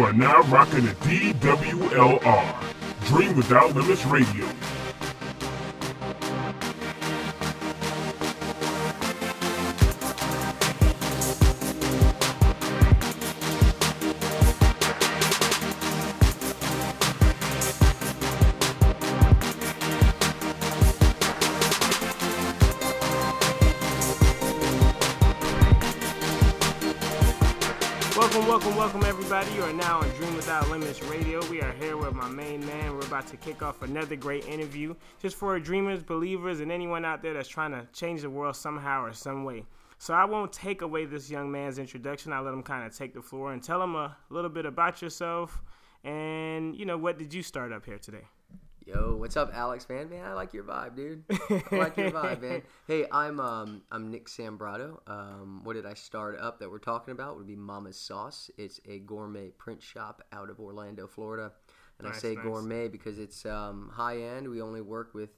You are now rocking the DWLR, Dream Without Limits Radio. Everybody. You are now on Dream Without Limits Radio. We are here with my main man. We're about to kick off another great interview just for dreamers, believers, and anyone out there that's trying to change the world somehow or some way. So I won't take away this young man's introduction. I'll let him kind of take the floor and tell him a little bit about yourself and, you know, what did you start up here today? Yo, what's up, Alex? Man, man, I like your vibe, dude. I like your vibe, man. Hey, I'm um, I'm Nick Sambrato. Um, what did I start up that we're talking about? Would be Mama's Sauce. It's a gourmet print shop out of Orlando, Florida. And I say nice. gourmet because it's um, high end. We only work with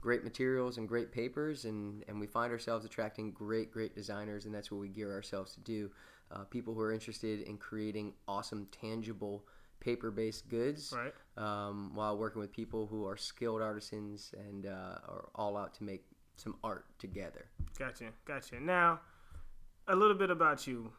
great materials and great papers, and, and we find ourselves attracting great, great designers, and that's what we gear ourselves to do. Uh, people who are interested in creating awesome, tangible, paper based goods Right. um, while working with people who are skilled artisans and uh, are all out to make some art together. Gotcha, gotcha. Now, a little bit about you.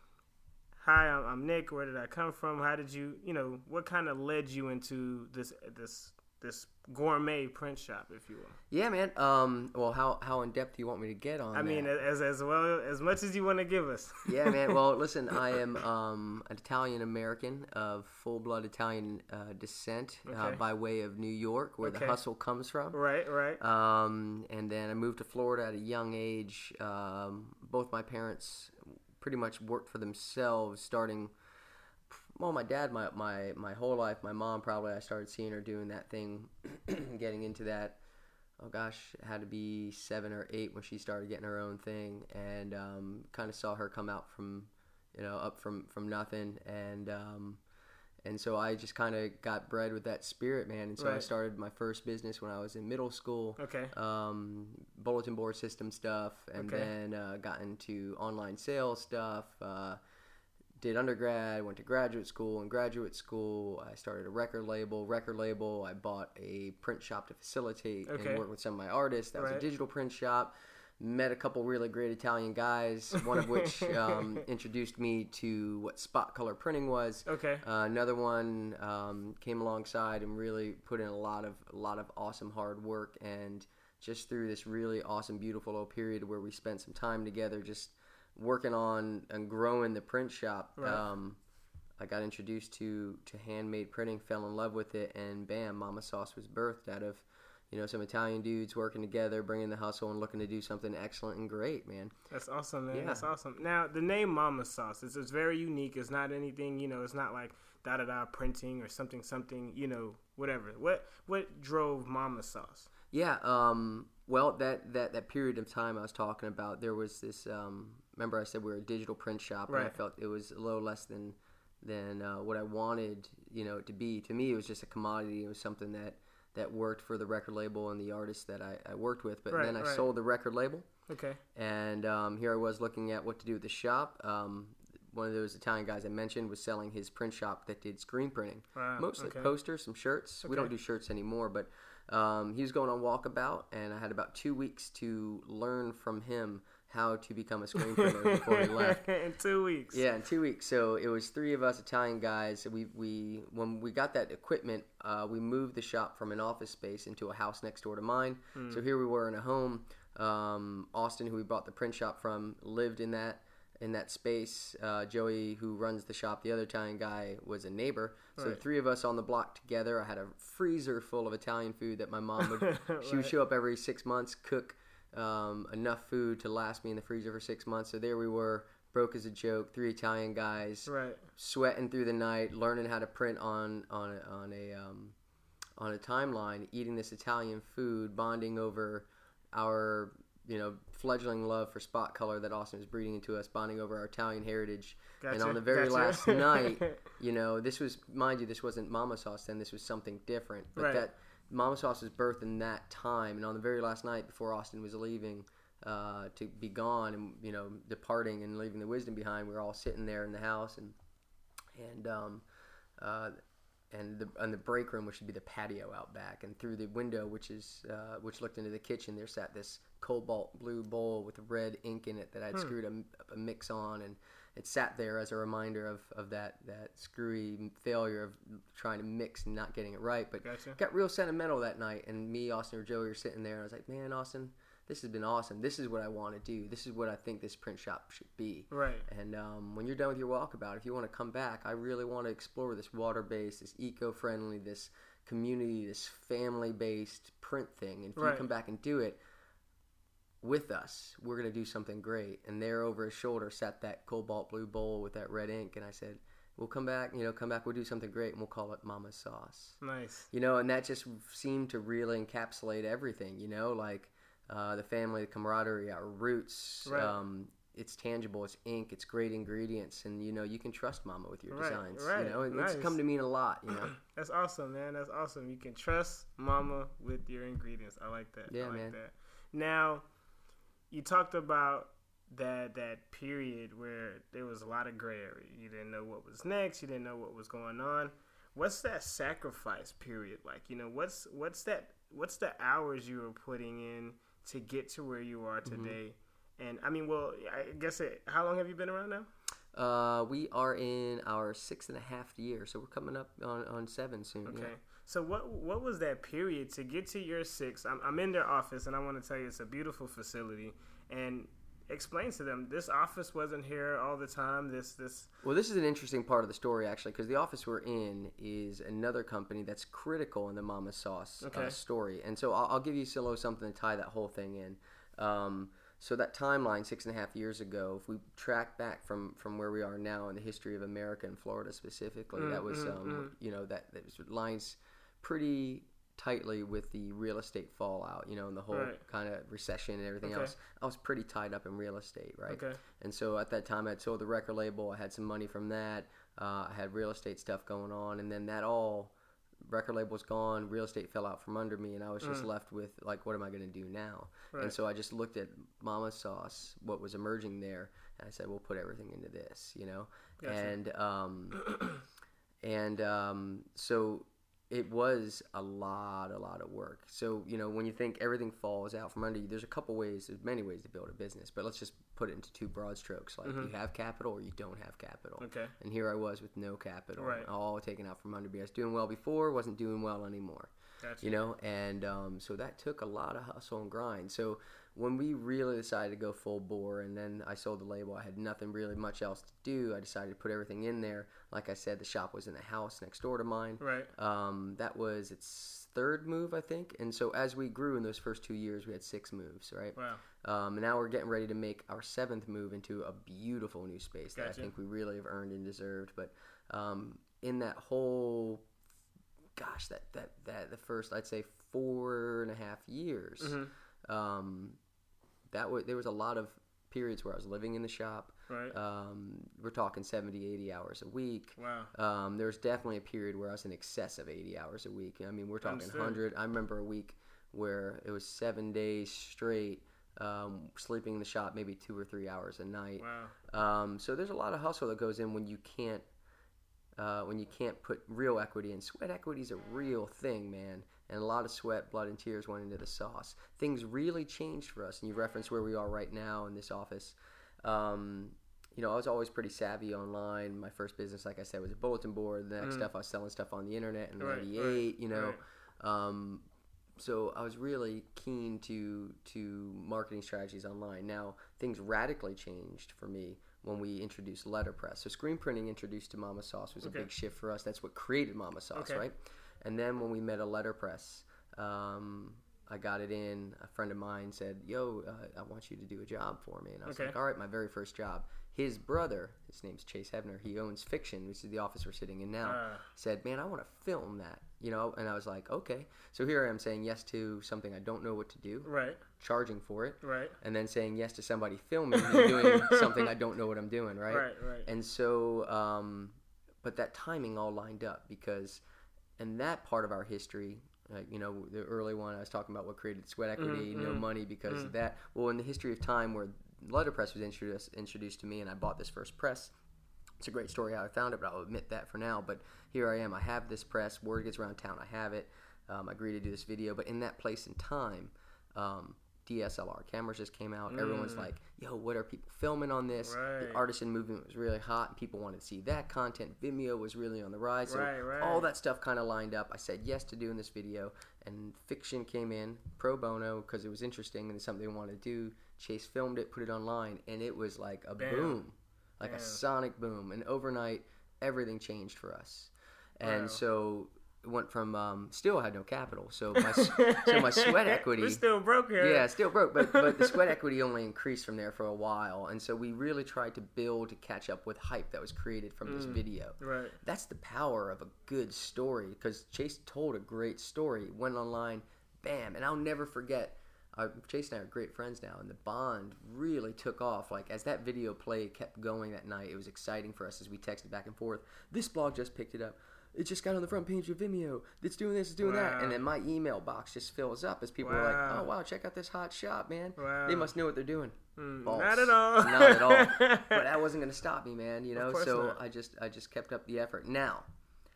Hi, I'm, I'm Nick. Where did I come from? How did you, you know, what kind of led you into this this this gourmet print shop, if you will? Yeah, man. Um, well, how, how in depth do you want me to get on I mean, as as well as much as you want to give us. yeah, man. Well, listen, I am um, an Italian American of full blood Italian uh, descent uh, by way of New York, where Okay. the hustle comes from. right, right. Um, and then I moved to Florida at a young age. Um, both my parents pretty much worked for themselves, starting. Well, my dad, my, my, my whole life. My mom, probably, I started seeing her doing that thing, getting into that. Oh gosh, it had to be seven or eight when she started getting her own thing, and um, kind of saw her come out from, you know, up from from nothing, and um, and so I just kind of got bred with that spirit, man. And so I started my first business when I was in middle school okay. um, bulletin board system stuff, and Okay. then uh, got into online sales stuff. Uh, did undergrad, went to graduate school. In graduate school, I started a record label. Record label, I bought a print shop to facilitate Okay. and work with some of my artists. That was a digital print shop. Met a couple really great Italian guys, one of which um, introduced me to what spot color printing was. Okay. Uh, another one um, came alongside and really put in a lot of a lot of awesome hard work and just through this really awesome beautiful little period where we spent some time together just working on and growing the print shop Right. um, I got introduced to to handmade printing fell in love with it and bam Mama Sauce was birthed out of you know some Italian dudes working together bringing the hustle and looking to do something excellent and great man That's awesome, man. Yeah. That's awesome. Now, the name Mama Sauce is it's very unique. It's not anything, you know. It's not like da da da printing or something something, you know, whatever. What what drove Mama Sauce? Yeah. Um, well, that, that, that period of time I was talking about, there was this. Um, remember, I said we were a digital print shop, and I felt it was a little less than than uh, what I wanted, you know, to be. To me, it was just a commodity. It was something that that worked for the record label and the artists that I, I worked with. But Right, then I right. sold the record label, Okay. and um, here I was looking at what to do with the shop. Um, one of those Italian guys I mentioned was selling his print shop that did screen printing Wow. mostly okay. posters, some shirts. We don't do shirts anymore, but um, he was going on walkabout, and I had about two weeks to learn from him how to become a screen printer before he left. in two weeks. Yeah, in two weeks. So it was three of us Italian guys. We we when we got that equipment, uh, we moved the shop from an office space into a house next door to mine. Hmm. So here we were in a home. Um, Austin, who we bought the print shop from, lived in that in that space. Uh, Joey, who runs the shop, the other Italian guy, was a neighbor. So Right. three of us on the block together. I had a freezer full of Italian food that my mom would. She would show up every six months, cook um, enough food to last me in the freezer for six months. So there we were, broke as a joke, three Italian guys, Right. sweating through the night, learning how to print on on a, on a um, on a timeline, eating this Italian food, bonding over our you know fledgling love for spot color that Austin was breeding into us, bonding over our Italian heritage. and on the very gotcha. last night, you know, this was mind you, this wasn't Mama Sauce then. This was something different. But Right. that Mama Sauce was birthed in that time, and on the very last night before Austin was leaving uh, to be gone and you know departing and leaving the wisdom behind, we were all sitting there in the house and and um, uh, and the and the break room, which would be the patio out back, and through the window, which is uh, which looked into the kitchen, there sat this cobalt blue bowl with red ink in it that I'd screwed a, a mix on, and it sat there as a reminder of, of that that screwy failure of trying to mix and not getting it right. But Gotcha. got real sentimental that night, and me, Austin, or Joey were sitting there, and I was like, man, Austin. This has been awesome. This is what I want to do. This is what I think this print shop should be. Right. And um, when you're done with your walkabout, if you want to come back, I really want to explore this water based, this eco friendly, this community, this family based print thing. And if Right. you come back and do it with us, we're going to do something great. And there over his shoulder sat that cobalt blue bowl with that red ink. And I said, We'll come back, you know, come back, we'll do something great, and we'll call it Mama's Sauce Nice. you know, and that just seemed to really encapsulate everything, you know, like uh, the family, the camaraderie, our roots. Right. Um, it's tangible. It's ink. It's great ingredients, and you know you can trust Mama with your Right, designs. right, You know, and nice. it's come to mean a lot. You know, That's awesome, man. That's awesome. You can trust mama with your ingredients. I like that. Yeah, I like man. that. Now, you talked about that that period where there was a lot of gray area. You didn't know what was next. You didn't know what was going on. What's that sacrifice period like? You know, what's what's that? What's the hours you were putting in to get to where you are Mm-hmm. today? And I mean, well, I guess it, how long have you been around now? uh, we are in our sixth and a half year, so we're coming up on, on seven soon. Okay. Yeah. So what what was that period to get to your six? I'm, I'm in their office and I want to tell you it's a beautiful facility and explain to them this office wasn't here all the time. This this Well, this is an interesting part of the story, actually, because the office we're in is another company that's critical in the Mama Sauce Okay. uh, story. And so I'll, I'll give you Silo something to tie that whole thing in. Um, so that timeline, six and a half years ago, if we track back from, from where we are now in the history of America and Florida specifically, that was, um, you know, that, that was lines pretty tightly with the real estate fallout, you know, and the whole Right. kind of recession and everything Okay. else. I was pretty tied up in real estate, right? Okay. And so at that time, I'd sold the record label. I had some money from that. Uh, I had real estate stuff going on, and then that all record label was gone. Real estate fell out from under me, and I was just left with like, what am I going to do now? Right. And so I just looked at Mama Sauce, what was emerging there, and I said, we'll put everything into this, you know. Gotcha. And um, and um, so it was a lot, a lot of work. So you know, when you think everything falls out from under you, there's a couple ways. There's many ways to build a business, but let's just put it into two broad strokes: like you have capital or you don't have capital. Okay. And here I was with no capital, Right. all taken out from under me. I was doing well before, wasn't doing well anymore Gotcha. you know and um, so that took a lot of hustle and grind so when we really decided to go full bore and then i sold the label i had nothing really much else to do i decided to put everything in there like i said the shop was in the house next door to mine Right. um, that was its third move i think and so as we grew in those first two years we had six moves right Wow. um, and now we're getting ready to make our seventh move into a beautiful new space that I think we really have earned and deserved. But um, in that whole, gosh, that, that, that the first I'd say four and a half years, Mm-hmm. um, that was there was a lot of periods where I was living in the shop. Right. Um, we're talking 70, 80 hours a week. wow. Um, there was definitely a period where I was in excess of 80 hours a week. I mean, we're talking Understood. 100. I remember a week where it was seven days straight, um, sleeping in the shop maybe two or three hours a night. Wow. Um, so there's a lot of hustle that goes in when you can't. Uh, when you can't put real equity in, sweat equity is a real thing, man, and a lot of sweat, blood, and tears went into the sauce. Things really changed for us, and you referenced where we are right now in this office. Um, you know, I was always pretty savvy online. My first business, like I said, was a bulletin board. The next stuff, I was selling stuff on the internet in Mm. Right, right, '98. you know, right. um, so I was really keen to to marketing strategies online. Now things radically changed for me when we introduced letterpress. So screen printing introduced to Mama Sauce was Okay. a big shift for us. That's what created Mama Sauce, Okay. right? And then when we met a letterpress, um, I got it in. A friend of mine said, "Yo, uh, I want you to do a job for me," and I was Okay. like, "All right." My very first job. His brother, his name's Chase Heavener. He owns Fiction, which is the office we're sitting in now. Ah. Said, "Man, I want to film that," you know. And I was like, "Okay." So here I am saying yes to something I don't know what to do, Right. charging for it, Right. and then saying yes to somebody filming me doing something I don't know what I'm doing, right? Right. Right. And so, um, but that timing all lined up because, in that part of our history, uh, you know, the early one I was talking about what created sweat equity, no money because of that. Well, in the history of time where letterpress was introduced introduced to me, and I bought this first press, It's a great story how I found it, but I'll admit that for now. But here I am. I have this press. Word gets around town. I have it. Um, I agree to do this video. But in that place and time, um, DSLR cameras just came out. Everyone's like, "Yo, what are people filming on this?" Mm. Right. The artisan movement was really hot, and people wanted to see that content. Vimeo was really on the rise, so Right, right. all that stuff kind of lined up. I said yes to doing this video, and fiction came in pro bono because it was interesting and something they wanted to do. Chase filmed it, put it online, and it was like a Bam. boom, like a sonic boom. And overnight, everything changed for us. And Wow. so went from um, still had no capital, so my so my sweat equity. We're still broke here. Yeah, still broke, but but the sweat equity only increased from there for a while, and so we really tried to build to catch up with hype that was created from Mm. this video. Right. That's the power of a good story because Chase told a great story, went online, bam, and I'll never forget. Uh, Chase and I are great friends now, and the bond really took off. Like as that video played, kept going that night. It was exciting for us as we texted back and forth. This blog just picked it up. It just got on the front page of Vimeo. It's doing this, it's doing that, and then my email box just fills up as people are like, "Oh wow, check out this hot shop, man! Wow. They must know what they're doing." Mm, Not at all. Not at all. But that wasn't going to stop me, man. You know, so not. I just I just kept up the effort. Now,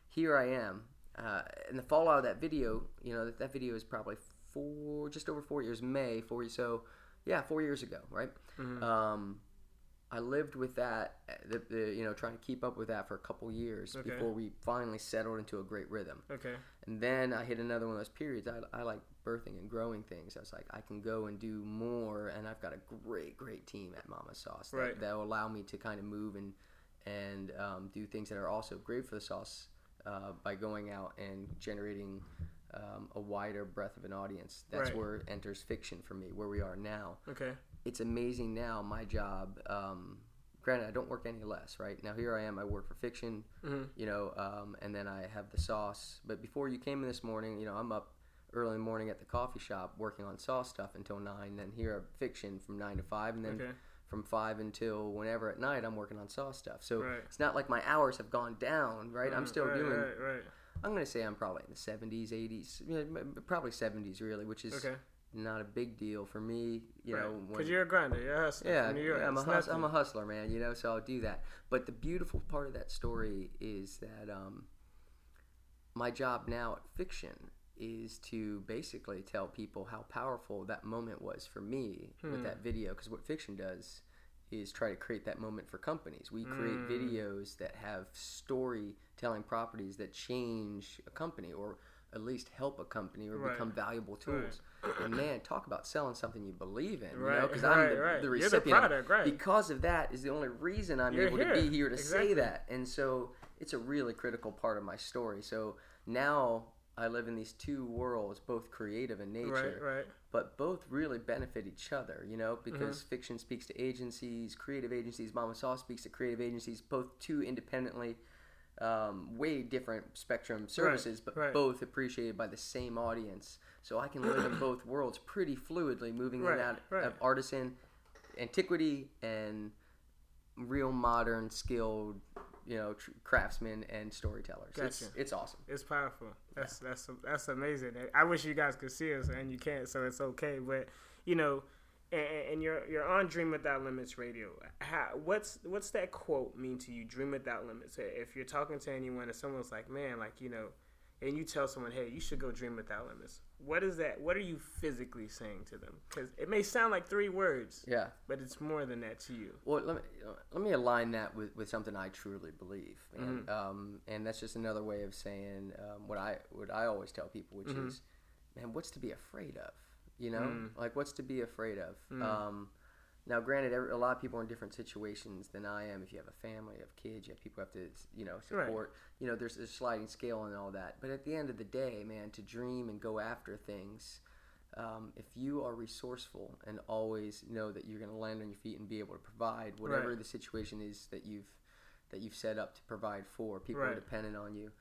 here I am, uh, and the fallout of that video. You know, that, that video is probably four, just over four years. May four. years. So, yeah, four years ago, right? Mm-hmm. Um, I lived with that, the, the, you know, trying to keep up with that for a couple years Okay. before we finally settled into a great rhythm. Okay. And then I hit another one of those periods. I, I like birthing and growing things. I was like, I can go and do more, and I've got a great, great team at Mama Sauce that, Right. that will allow me to kind of move and and um, do things that are also great for the sauce uh, by going out and generating um, a wider breadth of an audience. That's Right. where it enters fiction for me, where we are now Okay. It's amazing now my job um, granted i don't work any less right now here i am i work for fiction Mhm. you know um, and then i have the sauce but before you came in this morning you know i'm up early in the morning at the coffee shop working on sauce stuff until 9 then here at fiction from 9 to 5 and then Okay. from 5 until whenever at night i'm working on sauce stuff so Right. it's not like my hours have gone down right i'm Mm, still right, doing i'm going to say i'm probably in the 70s 80s yeah, m- probably 70s really which is Okay. Not a big deal for me you know Because you're a grinder. You're a hustler. yeah, New York. yeah, I'm a It's hus- I'm a hustler, man. You know, so I'll do that. But the beautiful part of that story is that um, my job now at Fiction is to basically tell people how powerful that moment was for me with Hmm. that video. Because what Fiction does is try to create that moment for companies. We create Hmm. videos that have storytelling properties that change a company or at least help a company or Right. become valuable tools. And man, talk about selling something you believe in, you know? Right, Because I'm right, the, right. the You're the recipient. it. product, right. Because of that is the only reason I'm You're able to be here to Exactly. say that. And so it's a really critical part of my story. So now I live in these two worlds, both creative and nature, Right. Right. but both really benefit each other, you know, because Mm-hmm. fiction speaks to agencies, creative agencies, Mama Sauce speaks to creative agencies, both two independently um, way different spectrum services, but right. both appreciated by the same audience. So I can live in both worlds pretty fluidly, moving in and out right. of artisan, antiquity, and real modern, skilled, you know, tr- craftsmen and storytellers. It's, Gotcha. it's awesome. It's powerful. That's that's that's amazing. I wish you guys could see us, and you can't, so it's okay. But you know, and, and you're you're on Dream Without Limits Radio. How, what's what's that quote mean to you? Dream without limits. If you're talking to anyone, and someone's like, "Man, like you know," and you tell someone, "Hey, you should go dream without limits." What is that? What are you physically saying to them? Because it may sound like three words, Yeah. but it's more than that to you. Well, let me let me align that with, with something I truly believe, and Mm-hmm. um, and that's just another way of saying um, what I what I always tell people, which Mm-hmm. is, man, what's to be afraid of? You know, Mm. like what's to be afraid of? Um, now, granted, every, a lot of people are in different situations than I am. If you have a family, you have kids, you have people who have to, you know, Right. support. You know, there's a sliding scale and all that. But at the end of the day, man, to dream and go after things, um, if you are resourceful and always know that you're going to land on your feet and be able to provide whatever Right. the situation is that you've that you've set up to provide for people who are dependent on you.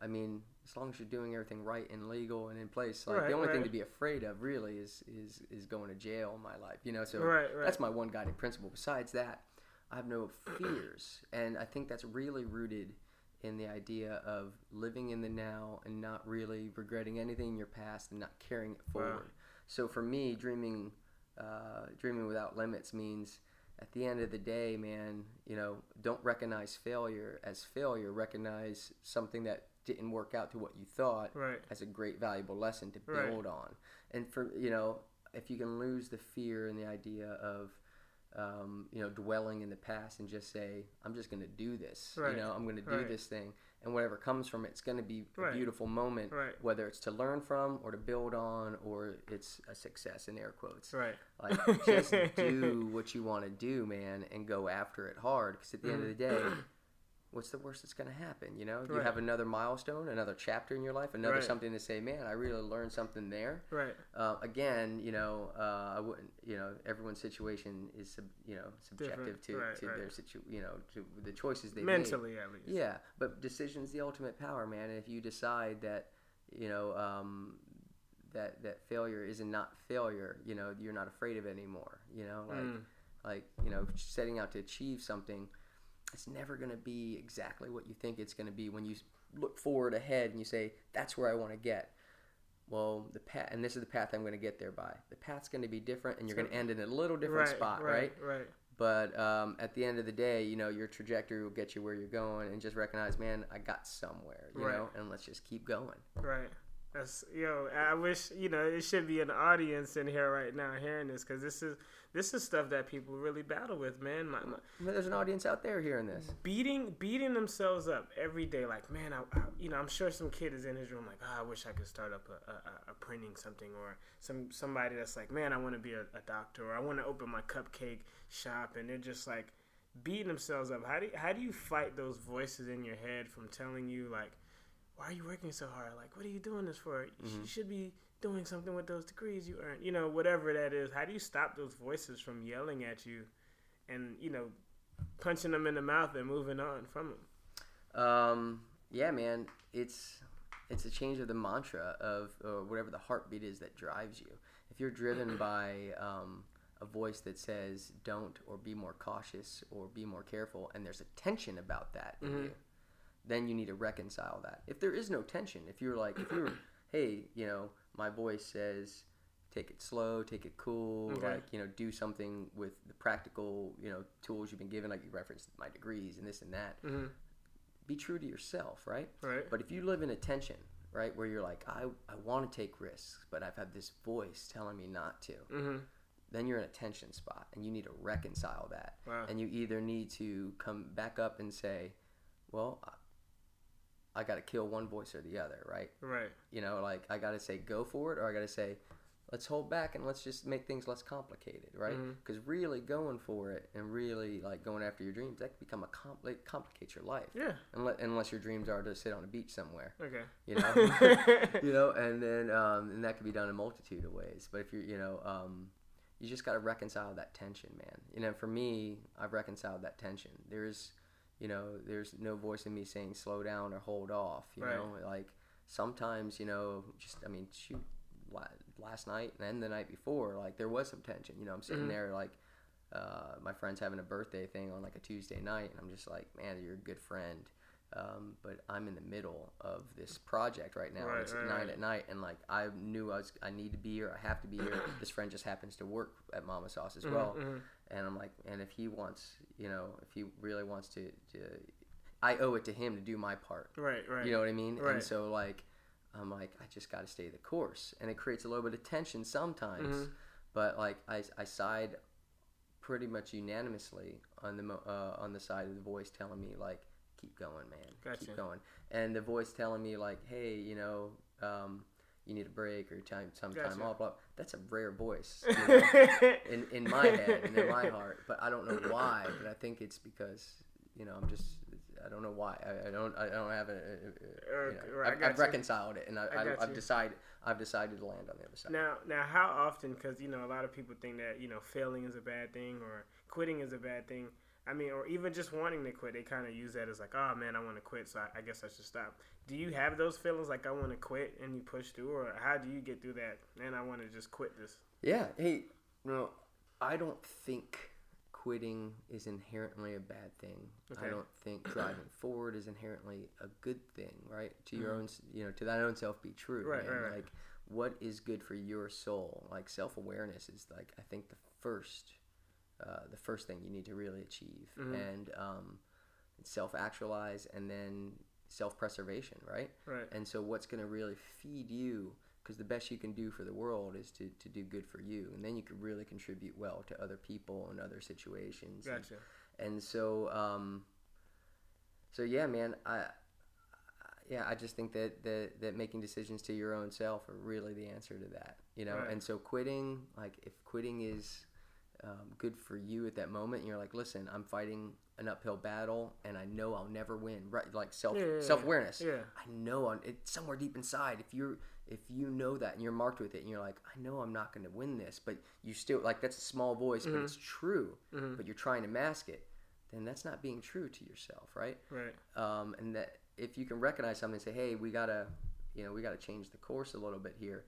I mean, as long as you're doing everything right and legal and in place, like Right, the only thing to be afraid of really is is is going to jail in my life. You know, so Right, right. that's my one guiding principle. Besides that, I have no fears, and I think that's really rooted in the idea of living in the now and not really regretting anything in your past and not carrying it forward. So for me, dreaming, uh, dreaming without limits means at the end of the day, man, you know, don't recognize failure as failure. Recognize something that didn't work out to what you thought Right. as a great valuable lesson to Right. build on. And for you know, if you can lose the fear and the idea of um, you know dwelling in the past and just say, I'm just going to do this. Right. You know, I'm going to do Right. this thing, and whatever comes from it, it's going to be Right. a beautiful moment. Right. Whether it's to learn from or to build on, or it's a success in air quotes. Right. Like just do what you want to do, man, and go after it hard. Because at the end of the day, what's the worst that's going to happen? You know, you Mm-hmm. Have another milestone, another chapter in your life, another Right. something to say, man, I really learned something there. Right. Uh, again, you know, uh, I wouldn't, you know, everyone's situation is, sub, you know, subjective Different. to, Right, to right. their situ, you know, to the choices they made. Mentally, at least. Yeah, but decision's the ultimate power, man. And if you decide that, you know, um, that that failure is not failure, you know, you're not afraid of it anymore. You know, like Mm. like you know, setting out to achieve something, it's never going to be exactly what you think it's going to be when you look forward ahead and you say, "That's where I want to get." Well, the path, and this is the path I'm going to get there by. The path's going to be different, and you're going to end in a little different right, spot, right? Right. But um, at the end of the day, you know, your trajectory will get you where you're going, and just recognize, man, I got somewhere, you Right. know, and let's just keep going. Right. That's yo. I wish you know it should be an audience in here right now hearing this because this is this is stuff that people really battle with, man. My, my, there's an audience out there hearing this. beating beating themselves up every day. Like man, I, I you know I'm sure some kid is in his room like, oh, I wish I could start up a, a, a printing something or some somebody that's like, man, I want to be a, a doctor or I want to open my cupcake shop, and they're just like beating themselves up. How do you, how do you fight those voices in your head from telling you like, why are you working so hard? Like, what are you doing this for? You, sh- you should be doing something with those degrees you earned. You know, whatever that is. How do you stop those voices from yelling at you, and you know, punching them in the mouth and moving on from them? Um, yeah, man, it's it's a change of the mantra of or whatever the heartbeat is that drives you. If you're driven by um, a voice that says "don't" or "be more cautious" or "be more careful," and there's a tension about that in you, then you need to reconcile that. If there is no tension, if you're like, if you're, hey, you know, my voice says, take it slow, take it cool, Okay. like, you know, do something with the practical, you know, tools you've been given, like you referenced my degrees and this and that. Mhm. Be true to yourself, right? Right. But if you live in a tension, right, where you're like, I, I want to take risks, but I've had this voice telling me not to, Mm-hmm. then you're in a tension spot and you need to reconcile that. Wow. And you either need to come back up and say, well, I, got to kill one voice or the other, right? Right. You know, like I got to say go for it or I got to say let's hold back and let's just make things less complicated, right? Because really going for it and really like going after your dreams, that can become a com- it complicates your life. Yeah. Unless, unless your dreams are to sit on a beach somewhere, Okay. you know, you know, and then um, and that can be done in a multitude of ways. But if you're, you know, um, you just got to reconcile that tension, man. You know, for me, I've reconciled that tension. There's, you know, there's no voice in me saying slow down or hold off. You Right. know, like sometimes, you know, just I mean, shoot, last night and the night before, like there was some tension. You know, I'm sitting Mhm. there like. Uh, my friend's having a birthday thing on like a Tuesday night, and I'm just like, man, you're a good friend, um, but I'm in the middle of this project right now. Right, it's right, nine right. at night, and like I knew I was, I need to be here. I have to be here. this friend just happens to work at Mama Sauce as well, mhm. And I'm like, and if he wants, you know, if he really wants to, to I owe it to him to do my part. Right. Right. You know what I mean? Right. And so like, I'm like, I just got to stay the course, and it creates a little bit of tension sometimes. Mhm. But like, I, I side pretty much unanimously on the mo- uh, on the side of the voice telling me like, keep going, man, Gotcha. keep going, and the voice telling me like, hey, you know. Um, you need a break or time some time Gotcha. off. Blah. That's a rare voice you know, in, in my head and in my heart, but I don't know why. But I think it's because you know I'm just I don't know why. I, I don't I don't have a, a, a you uh, know, right, I, I've, got I've you. reconciled it and I, I I've decided I've decided to land on the other side. Now, now, how often? Because you know, a lot of people think that you know, failing is a bad thing or quitting is a bad thing. I mean, or even just wanting to quit, they kind of use that as like, oh man, I want to quit, so I, I guess I should stop. Do you have those feelings like I want to quit and you push through, or how do you get through that? Man, I want to just quit this. Yeah. Hey, no, I don't think quitting is inherently a bad thing. Okay. I don't think driving forward is inherently a good thing, right? To your Mhm. own, you know, to thine own self be true. Right, man. right, right. Like, what is good for your soul? Like self awareness is like I think the first uh, the first thing you need to really achieve, Mhm. and um, self actualize, and then self preservation, right? Right. And so, what's going to really feed you? Because the best you can do for the world is to, to do good for you, and then you can really contribute well to other people and other situations. And- Gotcha. and so um so yeah man i yeah i just think that that that making decisions to your own self are really the answer to that you know Right. and so quitting like if quitting is um, good for you at that moment and you're like listen i'm fighting an uphill battle and i know i'll never win right like self Yeah, yeah, yeah. self-awareness Yeah. i know I'm, it's somewhere deep inside if you're if you know that and you're marked with it and you're like i know i'm not going to win this but you still like that's a small voice but it's true Mhm. but you're trying to mask it then that's not being true to yourself right Right. um, and that if you can recognize something and say hey we gotta you know we gotta change the course a little bit here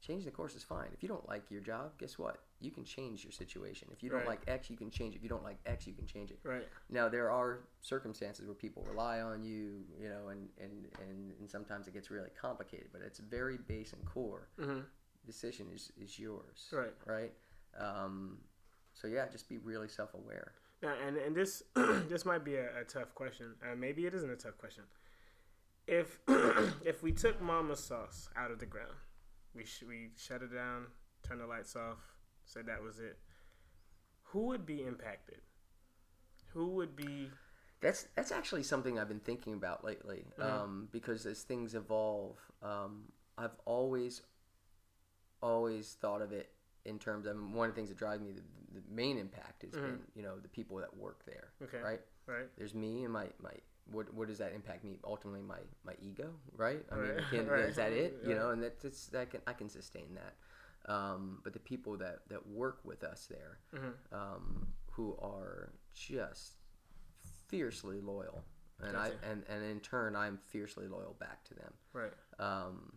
change the course is fine if you don't like your job guess what you can change your situation if you don't Right. like x you can change it if you don't like x you can change it Right. now there are circumstances where people rely on you, you know, and and and, and sometimes it gets really complicated. But it's very base and core. Mm-hmm. Decision is is yours. Right. Right. Um, so yeah, just be really self aware. Now, and and this this might be a, a tough question. Uh, maybe it isn't a tough question. If if we took Mama Sauce out of the ground, we sh- we shut it down, turn the lights off, said that was it. Who would be impacted? Who would be? That's that's actually something I've been thinking about lately. Um, because as things evolve, um, I've always always thought of it in terms of one of the things that drives me the, the main impact has been you know the people that work there. Okay. Right. Right. there's me and my my what what does that impact me ultimately my my ego right i mean can, right. is that it you know and that that's that can i can sustain that um, but the people that that work with us there Mhm. um, who are just fiercely loyal and Gotcha. i and and in turn i'm fiercely loyal back to them Right. um,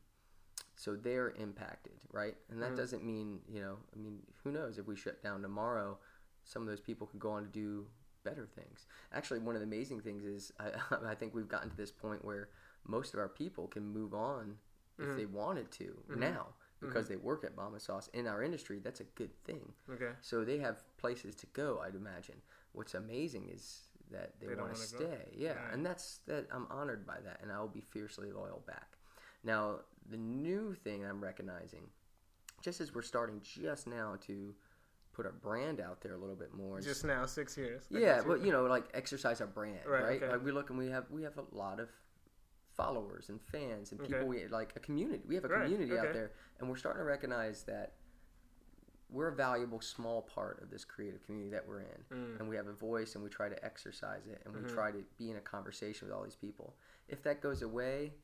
so they're impacted, right? And that Mhm. doesn't mean, you know, I mean, who knows if we shut down tomorrow, some of those people could go on to do better things. Actually, one of the amazing things is I, I think we've gotten to this point where most of our people can move on if Mhm. they wanted to now because they work at Mama Sauce in our industry. That's a good thing. Okay. So they have places to go, I'd imagine. What's amazing is that they, They want to wanna go. stay. Yeah, Right. and that's that. I'm honored by that, and I will be fiercely loyal back. Now, the new thing I'm recognizing, just as we're starting just now to put our brand out there a little bit more, Just now, six years. I yeah, got you. well, you know, like exercise our brand, Right, right? okay. Like we look and we have we have a lot of followers and fans and people Okay. we like a community. We have a Right, community okay. out there, and we're starting to recognize that we're a valuable small part of this creative community that we're in, Mm. and we have a voice, and we try to exercise it, and we Mhm. try to be in a conversation with all these people. If that goes away,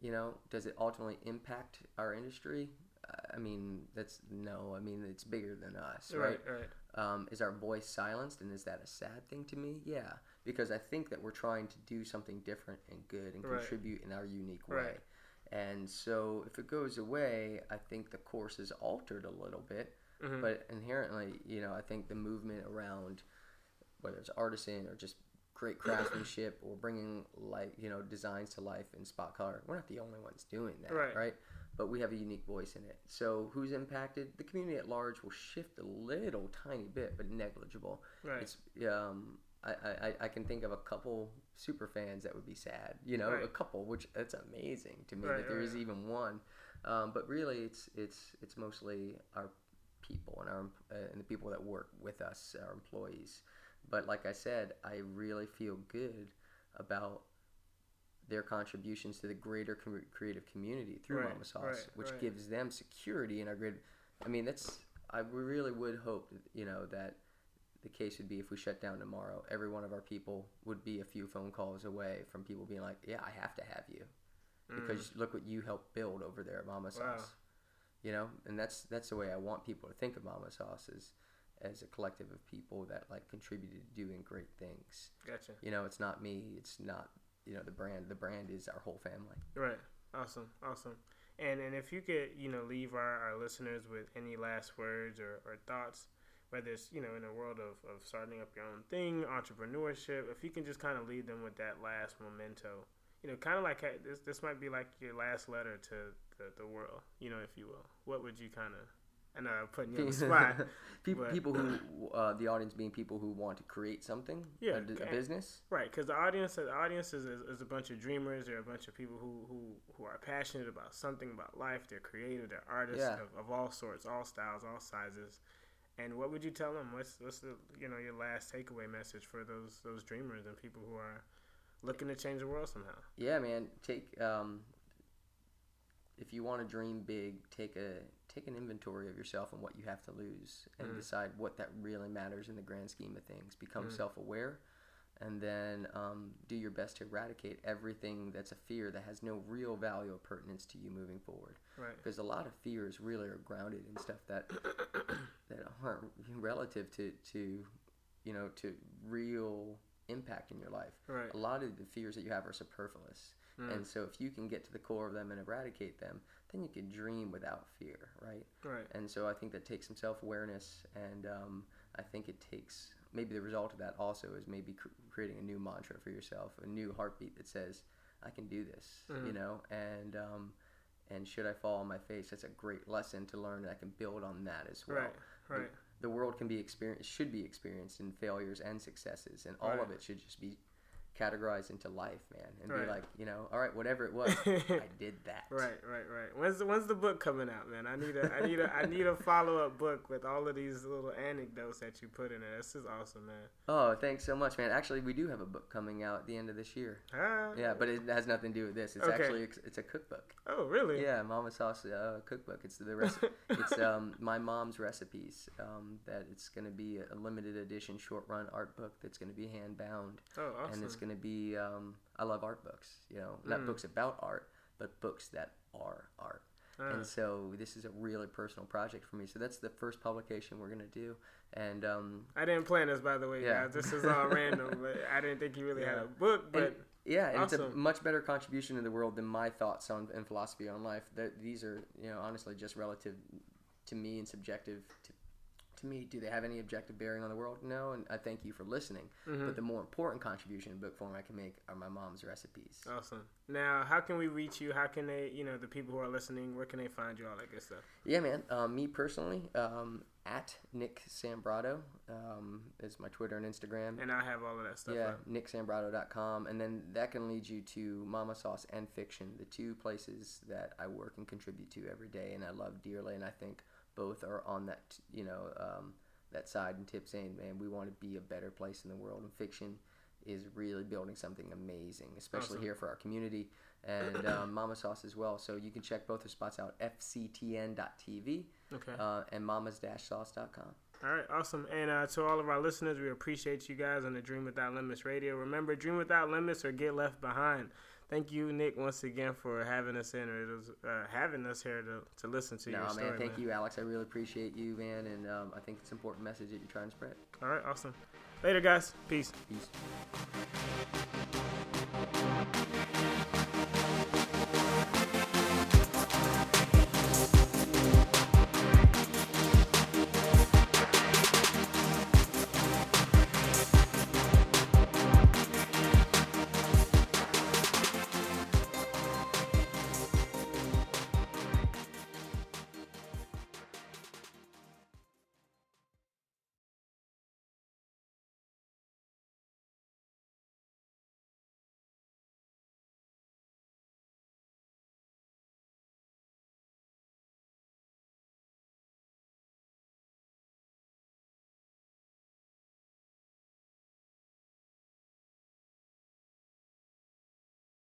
you know, does it ultimately impact our industry? I mean, that's no. I mean, it's bigger than us, right? Right. Right. um, is our voice silenced and is that a sad thing to me yeah because i think that we're trying to do something different and good and Right. contribute in our unique way Right. and so if it goes away i think the course is altered a little bit Mhm. but inherently you know i think the movement around whether it's artisan or just great craftsmanship or bringing like you know designs to life in spot color we're not the only ones doing that Right. right but we have a unique voice in it. So who's impacted? The community at large will shift a little tiny bit, but negligible. Right. It's um, I, I, I can think of a couple super fans that would be sad. You know, a couple, which that's amazing to me Right, that there is right. even one. Um, but really, it's it's it's mostly our people and our uh, and the people that work with us, our employees. But like I said, I really feel good about their contributions to the greater com- creative community through Right, Mama Sauce, right, which right. gives them security in our grid. I mean, that's I really would hope you know that the case would be if we shut down tomorrow, every one of our people would be a few phone calls away from people being like, "Yeah, I have to have you because look what you helped build over there at Mama Sauce." Mm. Wow. You know, and that's that's the way I want people to think of Mama Sauce as as a collective of people that like contributed to doing great things. Gotcha. You know, it's not me. It's not you know the brand. The brand is our whole family. Right. Awesome. Awesome. And and if you could, you know, leave our, our listeners with any last words or, or thoughts, whether it's, you know, in the world of, of starting up your own thing, entrepreneurship, if you can just kind of leave them with that last memento, you know, kind of like this this might be like your last letter to the, the world, you know, if you will. What would you kind of and uh, putting you on the spot. people, but- people who uh, the audience being people who want to create something, Yeah, a, d- a okay. business. Right, because the audience, the audience is, is, is a bunch of dreamers. They're a bunch of people who, who, who are passionate about something about life. They're creative. They're artists Yeah. of, of all sorts, all styles, all sizes. And what would you tell them? What's what's the you know your last takeaway message for those those dreamers and people who are looking to change the world somehow? Yeah, man. Take um, if you want to dream big, take a take an inventory of yourself and what you have to lose, and Mm. decide what that really matters in the grand scheme of things. Become Mm. self aware, and then um, do your best to eradicate everything that's a fear that has no real value or pertinence to you moving forward. Right. Because a lot of fears really are grounded in stuff that that aren't relative to to you know to real impact in your life Right. a lot of the fears that you have are superfluous. Mm. And so if you can get to the core of them and eradicate them, then you can dream without fear, right? Right. And so I think that takes some self awareness, and um, I think it takes maybe the result of that also is maybe cr- creating a new mantra for yourself, a new heartbeat that says, "I can do this," you Mhm. know. And um, and should I fall on my face, that's a great lesson to learn. And I can build on that as well. Right. Right. The world can be experienced, should be experienced in failures and successes, and all Right. of it should just be categorized into life, man, and Right. be like, you know, all right, whatever it was, I did that. Right, right, right. When's the, when's the book coming out, man? I need a I need a I need a follow up book with all of these little anecdotes that you put in it. This is awesome, man. Oh, thanks so much, man. Actually, we do have a book coming out at the end of this year. Ah. Yeah, but it has nothing to do with this. It's Okay. actually it's a cookbook. Oh, really? Yeah, Mama Sauce uh, cookbook. It's the rest. it's um, my mom's recipes. Um, that it's going to be a limited edition short run art book that's going to be hand bound. Oh, awesome. and it's going to be um, I love art books. You know, not Mm. books about art, but books that are art. Ah. And so this is a really personal project for me. So that's the first publication we're going to do. And um, I didn't plan this, by the way, Yeah. guys. This is all random, but I didn't think you really had a book. But and, yeah, and it's a much better contribution to the world than my thoughts on and philosophy on life. That these are, you know, honestly just relative to me and subjective to, to me. Do they have any objective bearing on the world? No, and I thank you for listening. Mm-hmm. But the more important contribution in book form I can make are my mom's recipes. awesome. Now, how can we reach you? How can they, you know, the people who are listening, where can they find you? All that good stuff. Yeah, man. Um, me personally, um, at Nick Sambrato um, is my Twitter and Instagram. And I have all of that stuff. yeah, up. nicksambrato.com. And then that can lead you to Mama Sauce and Fiction, the two places that I work and contribute to every day and I love dearly. And I think both are on that, you know, um, that side and tip saying, man, we want to be a better place in the world. And Fiction is really building something amazing, especially Awesome. here for our community. And um, Mama Sauce as well. So you can check both the spots out, fctn.tv Okay. uh, and mamas-sauce.com. All right, awesome. And uh, to all of our listeners, we appreciate you guys on the Dream Without Limits Radio. Remember, dream without limits or get left behind. Thank you, Nick, once again for having us in, or it was, uh, having us here to, to listen to No, your man, story. thank man. you, Alex. I really appreciate you, man, and um, I think it's an important message that you're trying to spread. All right, awesome. Later, guys. Peace. Peace.